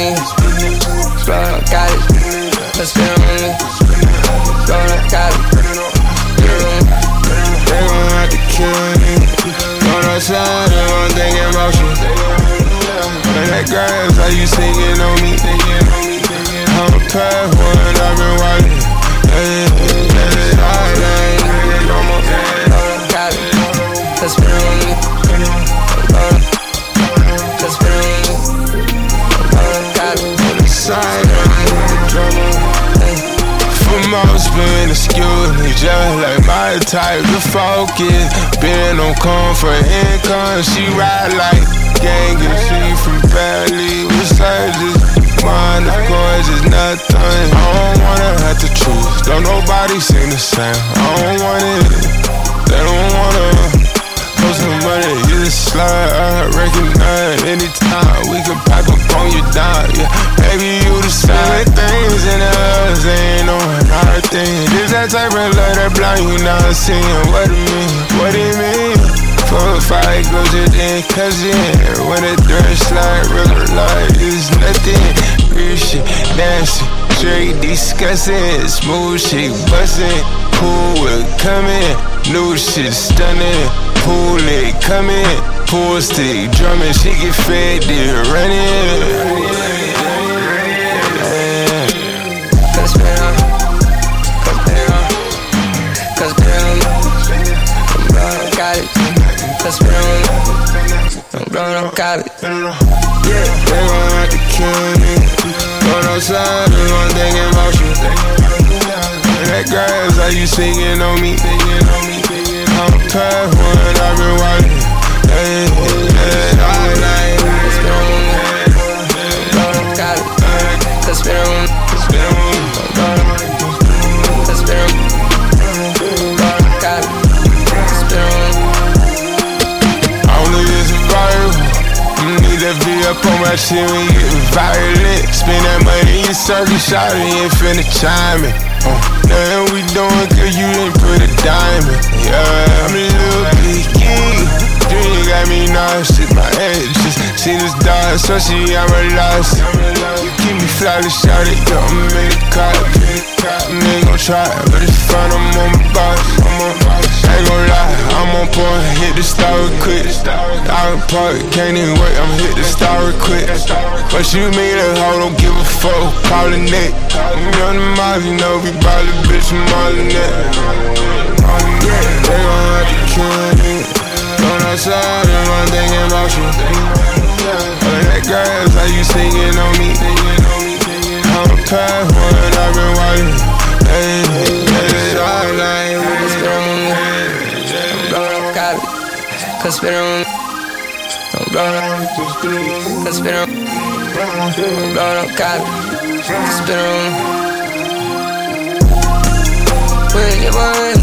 me. Blowing up college. Let's get on me. Blowing up college. They have thinking about you. That you singing on me? I'm I've been watching. Hey, I Let's get on For most been me, just like my type to focus. Been on come for income, she ride like gang and she from Valley surges. Mine, of course, is nothing. I don't wanna have to choose. Don't nobody sing the same. I don't want it. They don't wanna. Put some money, you just slide, I recognize anytime we can pack up on you down, yeah. Baby, you the same things type of love that blind you not seeing what it mean, what it mean. Four or five goes it in, cousin. When the dirt slide, river light is nothing. Real shit, dancing, straight discussing, smooth shit bustin'. Cool with coming, new shit stunning. Pool it coming, pool stick drumming, she get fed, then running. I'm blowing. Yeah, they gon' have to kill me. On outside, and one thing in motion. And that grass, how you singing on me? I'm past one, I've been watching. Hey, hey, I up on my shit when you get violent. Spend that money in circle shot you ain't finna chime it. Uh, nothing we doing cause you didn't put a diamond. Yeah, I'm a little picky. Dream got me nauseous. My head just see this dog, so she I'm a loss. You keep me flawless, shout it, in the car. Nigga gon' try, the star real quick. Dog park, can't even wait, I'm hit the star real quick. What you mean, that hoe don't give a fuck, call it. I'm on the mob, you know, we ballin', bitch, I'm all in it. Oh, they gon' have to kill me. On outside, and one thing in motion. Oh, that grass, how you singing on me? I'm a past one, I've been watching. Hey, hey, all night. Cause spin on me. Cause spin me. I'm blowing up. Cause spin me. I'm blowing up copy. Cause spin me. With your boy.